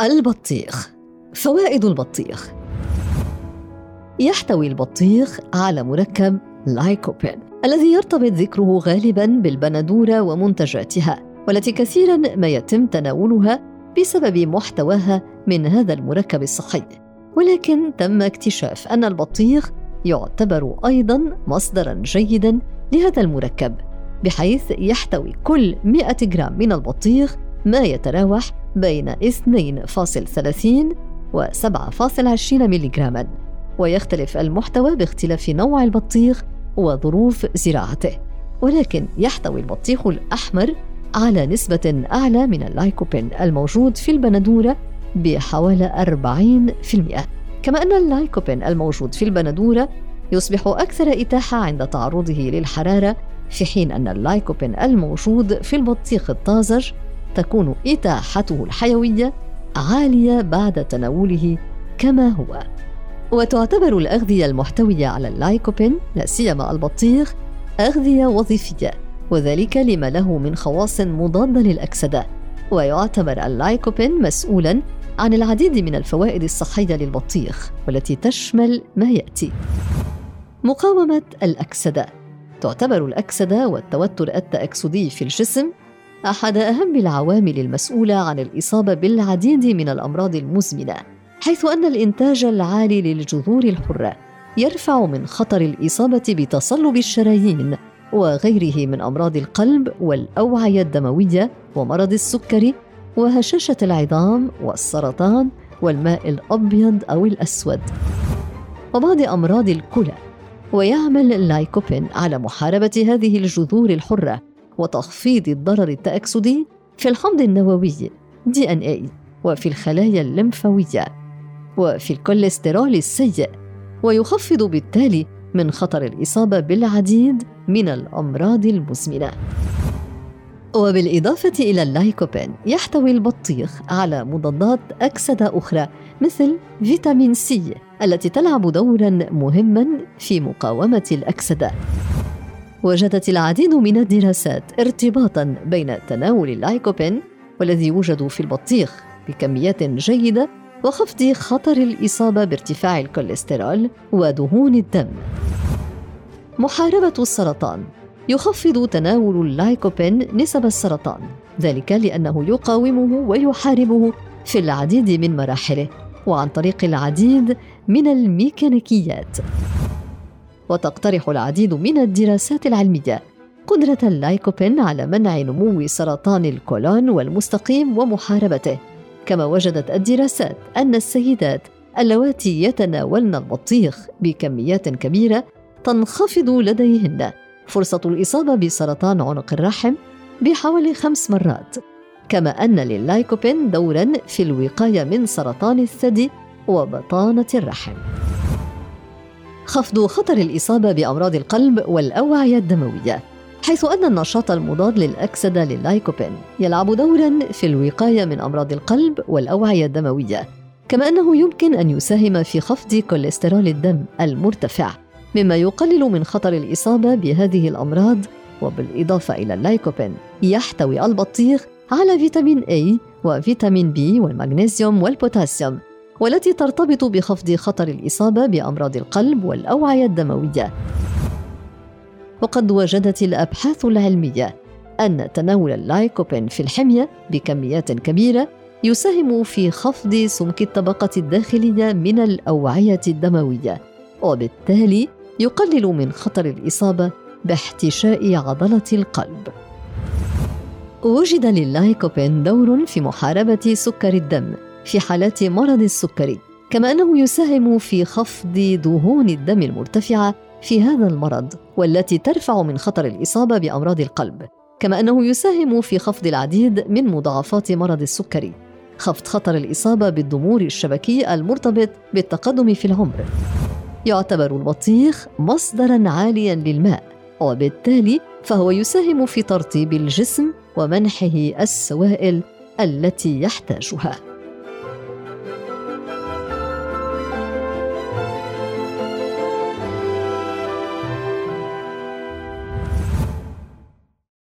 البطيخ. فوائد البطيخ. يحتوي البطيخ على مركب لايكوبين الذي يرتبط ذكره غالبا بالبندورة ومنتجاتها والتي كثيرا ما يتم تناولها بسبب محتواها من هذا المركب الصحي. ولكن تم اكتشاف أن البطيخ يعتبر أيضا مصدرا جيدا لهذا المركب بحيث يحتوي كل 100 جرام من البطيخ ما يتراوح بين 2.30 و 7.20 ملغراما ويختلف المحتوى باختلاف نوع البطيخ وظروف زراعته ولكن يحتوي البطيخ الأحمر على نسبة أعلى من اللايكوبين الموجود في البندورة بحوالي 40% كما أن اللايكوبين الموجود في البندورة يصبح أكثر إتاحة عند تعرضه للحرارة في حين أن اللايكوبين الموجود في البطيخ الطازج تكون إتاحته الحيوية عالية بعد تناوله كما هو. وتعتبر الأغذية المحتوية على اللايكوبين لا سيما البطيخ أغذية وظيفية وذلك لما له من خواص مضادة للأكسدة. ويعتبر اللايكوبين مسؤولا عن العديد من الفوائد الصحية للبطيخ والتي تشمل ما يأتي. مقاومة الأكسدة تعتبر الأكسدة والتوتر التأكسدي في الجسم أحد أهم العوامل المسؤولة عن الإصابة بالعديد من الأمراض المزمنة حيث أن الإنتاج العالي للجذور الحرة يرفع من خطر الإصابة بتصلب الشرايين وغيره من أمراض القلب والأوعية الدموية ومرض السكري وهشاشة العظام والسرطان والماء الأبيض أو الأسود. وبعض أمراض الكلى ويعمل اللايكوبين على محاربة هذه الجذور الحرة وتخفيض الضرر التأكسدي في الحمض النووي DNA وفي الخلايا الليمفاوية وفي الكوليسترول السيء ويخفض بالتالي من خطر الإصابة بالعديد من الأمراض المزمنة. وبالإضافة إلى اللايكوبين يحتوي البطيخ على مضادات أكسدة أخرى مثل فيتامين سي التي تلعب دورا مهما في مقاومة الأكسدة. وجدت العديد من الدراسات ارتباطا بين تناول اللايكوبين والذي يوجد في البطيخ بكميات جيدة وخفض خطر الإصابة بارتفاع الكوليسترول ودهون الدم. محاربة السرطان يخفض تناول اللايكوبين نسب السرطان ذلك لأنه يقاومه ويحاربه في العديد من مراحله وعن طريق العديد من الميكانيكيات. وتقترح العديد من الدراسات العلمية قدرة اللايكوبين على منع نمو سرطان الكولون والمستقيم ومحاربته. كما وجدت الدراسات أن السيدات اللواتي يتناولن البطيخ بكميات كبيرة تنخفض لديهن فرصة الإصابة بسرطان عنق الرحم بحوالي خمس مرات. كما أن لللايكوبين دورا في الوقاية من سرطان الثدي وبطانة الرحم. خفض خطر الإصابة بأمراض القلب والأوعية الدموية حيث أن النشاط المضاد للأكسدة لللايكوبين يلعب دورا في الوقاية من أمراض القلب والأوعية الدموية كما أنه يمكن أن يساهم في خفض كوليسترول الدم المرتفع مما يقلل من خطر الإصابة بهذه الأمراض وبالإضافة إلى اللايكوبين يحتوي البطيخ على فيتامين A وفيتامين B والمغنيسيوم والبوتاسيوم. والتي ترتبط بخفض خطر الإصابة بأمراض القلب والأوعية الدموية. وقد وجدت الأبحاث العلمية أن تناول اللايكوبين في الحمية بكميات كبيرة يساهم في خفض سمك الطبقة الداخلية من الأوعية الدموية، وبالتالي يقلل من خطر الإصابة باحتشاء عضلة القلب. وجد لللايكوبين دور في محاربة سكر الدم في حالات مرض السكري كما أنه يساهم في خفض دهون الدم المرتفعة في هذا المرض والتي ترفع من خطر الإصابة بأمراض القلب كما أنه يساهم في خفض العديد من مضاعفات مرض السكري خفض خطر الإصابة بالضمور الشبكي المرتبط بالتقدم في العمر. يعتبر البطيخ مصدرا عاليا للماء وبالتالي فهو يساهم في ترطيب الجسم ومنحه السوائل التي يحتاجها.